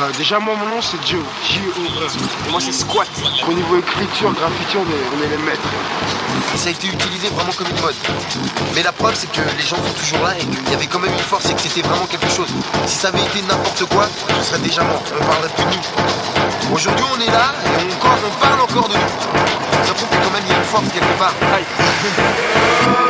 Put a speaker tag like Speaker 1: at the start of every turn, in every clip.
Speaker 1: Euh, déjà, moi, mon nom, c'est Joe. J-O-E.
Speaker 2: Et moi, c'est Squat.
Speaker 1: Au niveau écriture, graffiti, on est, on est les maîtres.
Speaker 2: Ça a été utilisé vraiment comme une mode. Mais la preuve, c'est que les gens sont toujours là et qu'il y avait quand même une force et que c'était vraiment quelque chose. Si ça avait été n'importe quoi, on serait déjà mort. On parlerait plus de nous. Aujourd'hui, on est là et on, on parle encore de nous. Ça prouve que quand même, il y a une force quelque part.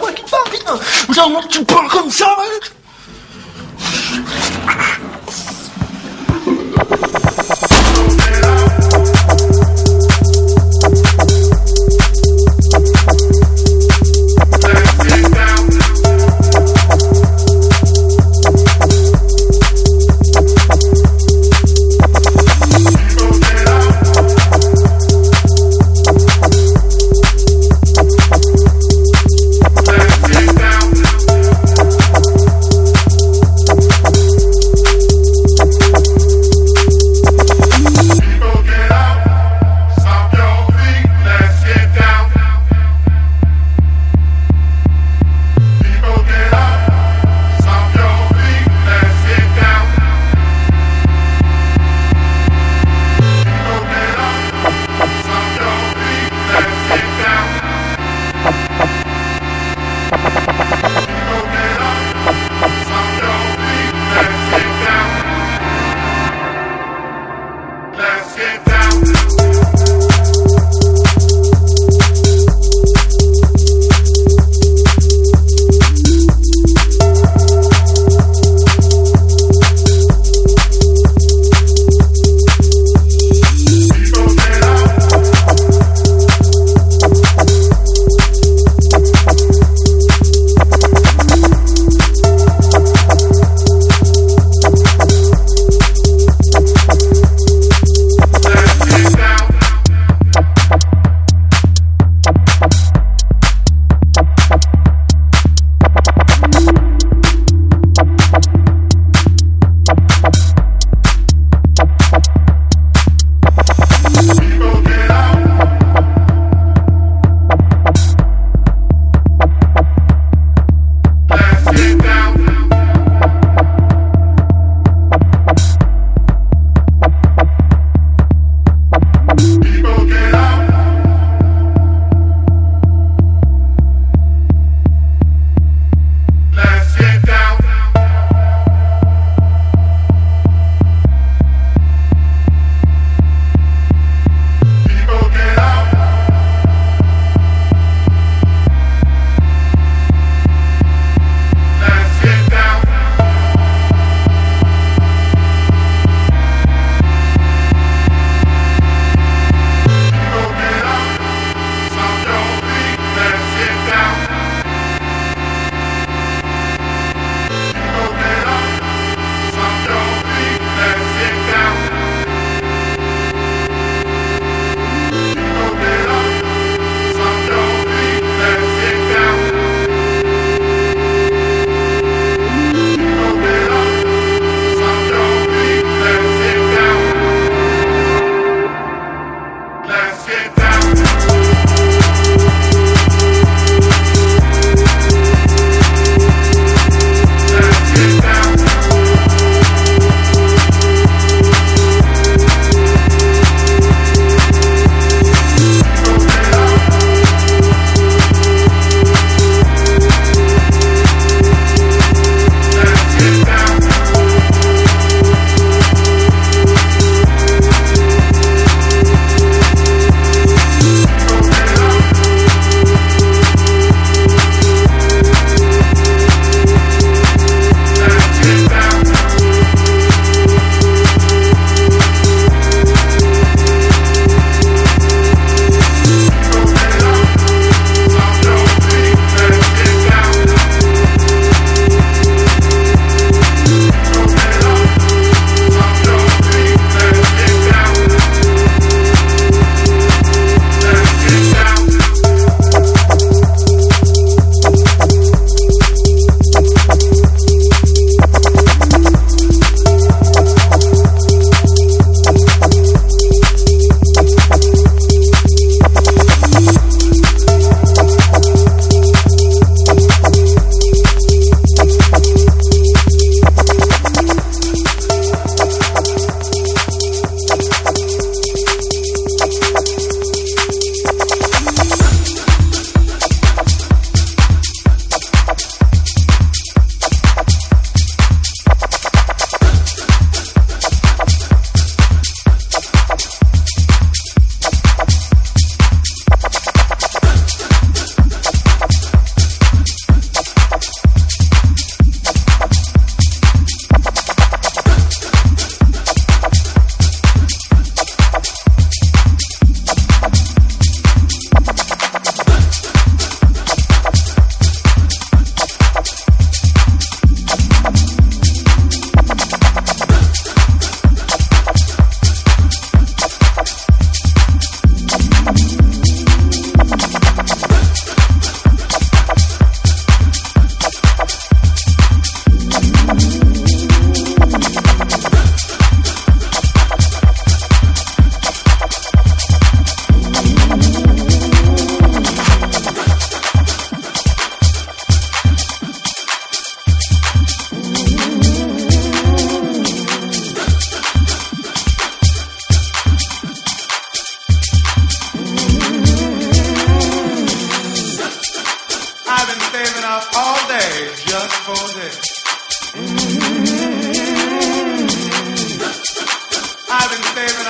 Speaker 3: moi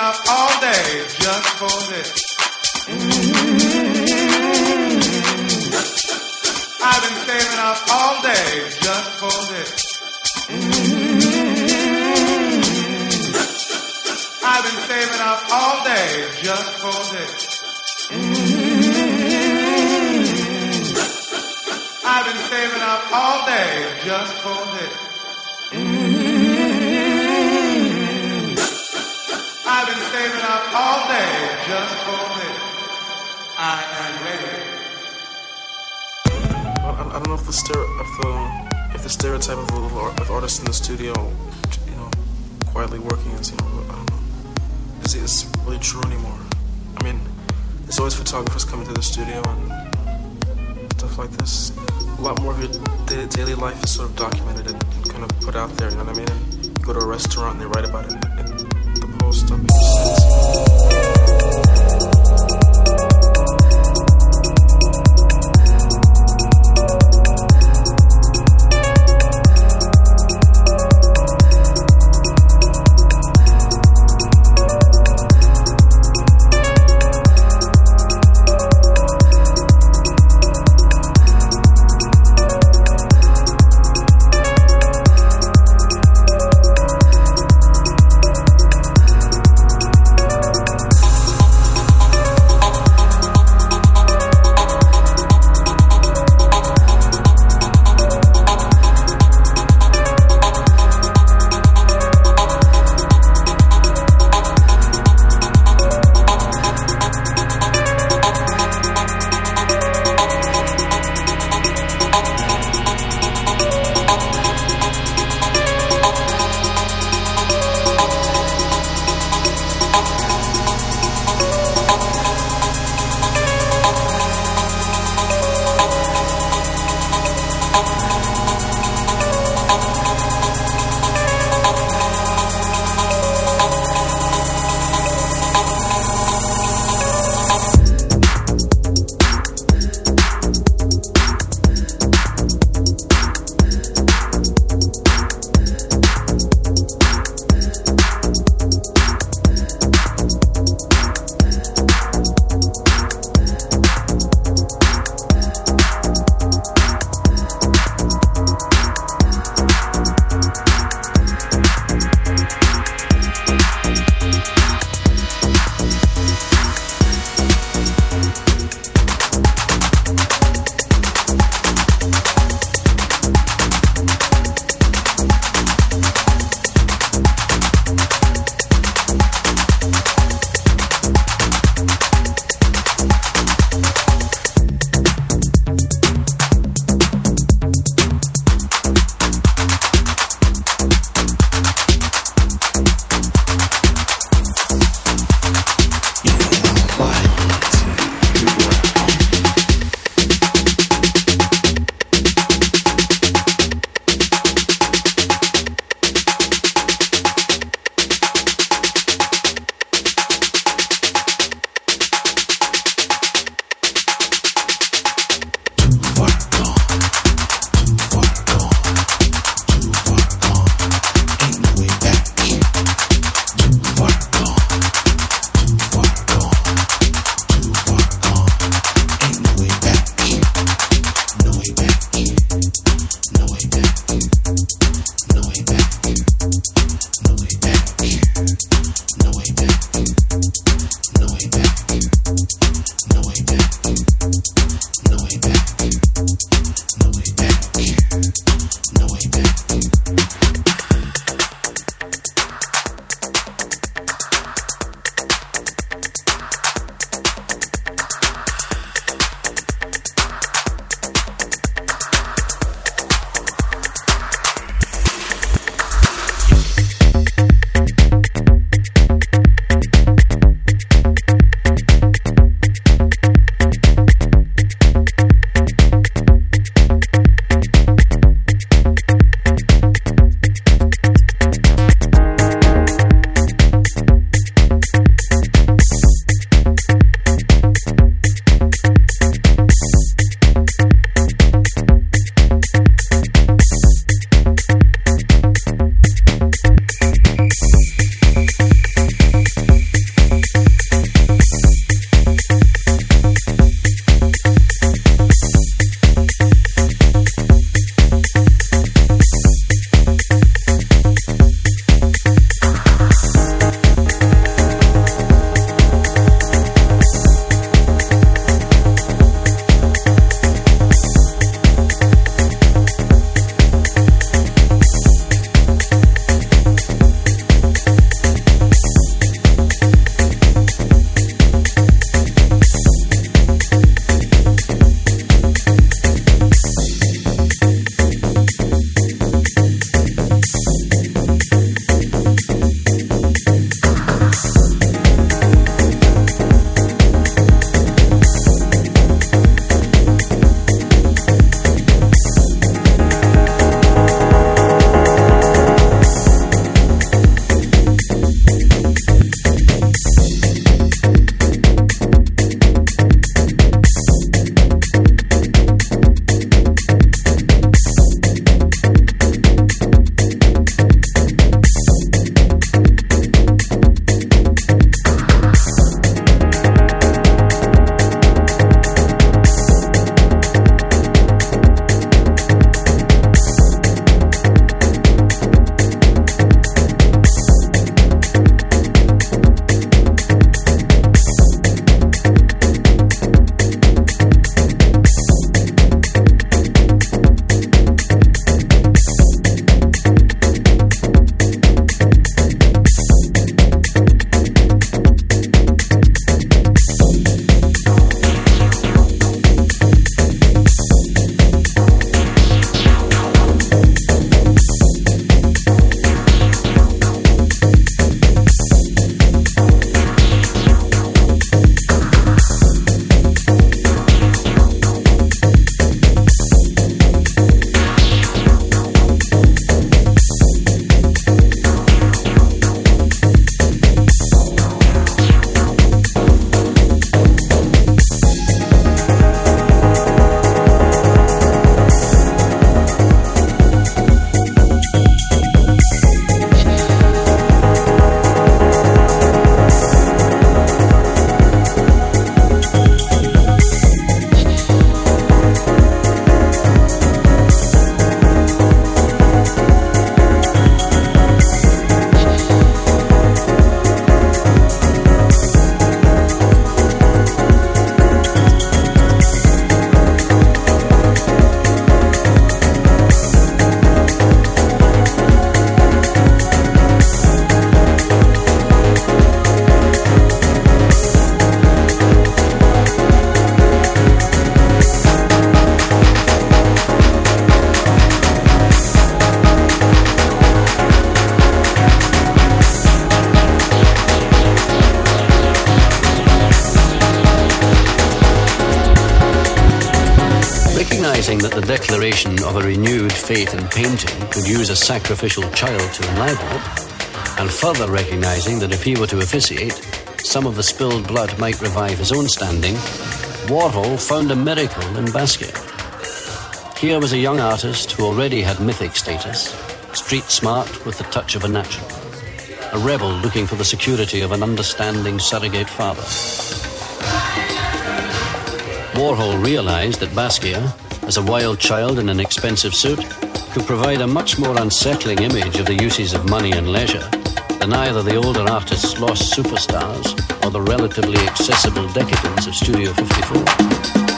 Speaker 4: up all day just for this. Mm-hmm. I've been saving up all day just for this. Mm-hmm. I've been saving up all day just for this. Mm-hmm. I've been saving up all day just for this. I've been saving up all day just for this. I am ready.
Speaker 5: I, I don't know if the stere- if the if the stereotype of the of artist in the studio, you know, quietly working is you know I don't know, is is really true anymore. I mean, there's always photographers coming to the studio and stuff like this. A lot more of your da- daily life is sort of documented and, kind of put out there. You know what I mean? And you go to a restaurant and they write about it in the
Speaker 6: declaration of a renewed faith in painting could use a sacrificial child to enliven it, and further recognizing that if he were to officiate, some of the spilled blood might revive his own standing, Warhol found a miracle in Basquiat. Here was a young artist who already had mythic status, street smart with the touch of a natural, a rebel looking for the security of an understanding surrogate father. Warhol realized that Basquiat, as a wild child in an expensive suit, could provide a much more unsettling image of the uses of money and leisure than either the older artist's lost superstars or the relatively accessible decadence of Studio 54.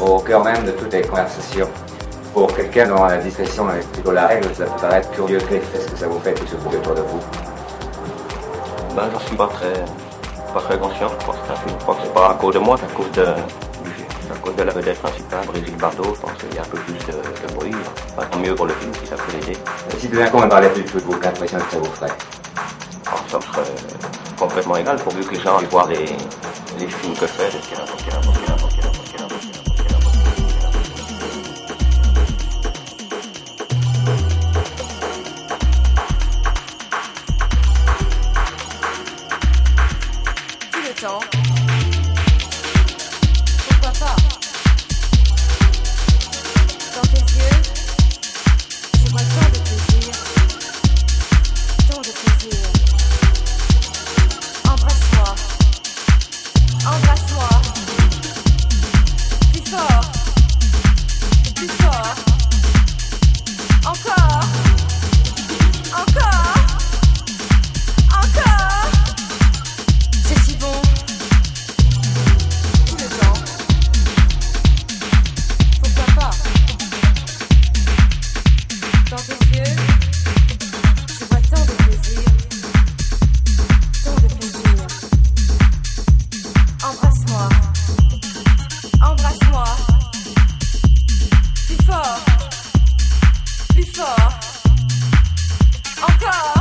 Speaker 7: Au cœur même de toutes les conversations. Pour quelqu'un dont la discrétion est plutôt la règle, ça peut paraître curieux Est-ce que ça vous fait tout ce bruit autour de vous?
Speaker 8: Ben, j'en suis pas très, pas très conscient. Je pense que c'est pas à cause de moi, c'est à cause de, à cause de la vedette principale, Brigitte Bardot. Je pense qu'il y a un peu plus de, de bruit. Enfin, tant mieux pour le film si ça peut l'aider.
Speaker 7: Si tout d'un coup on parlait plus de foot, vous, quelle impression que ça vous ferait?
Speaker 8: Alors, ça me serait complètement égal pourvu que les gens aillent voir les, les films que je fais, de ce qu'il y a,
Speaker 9: Encore. Encore.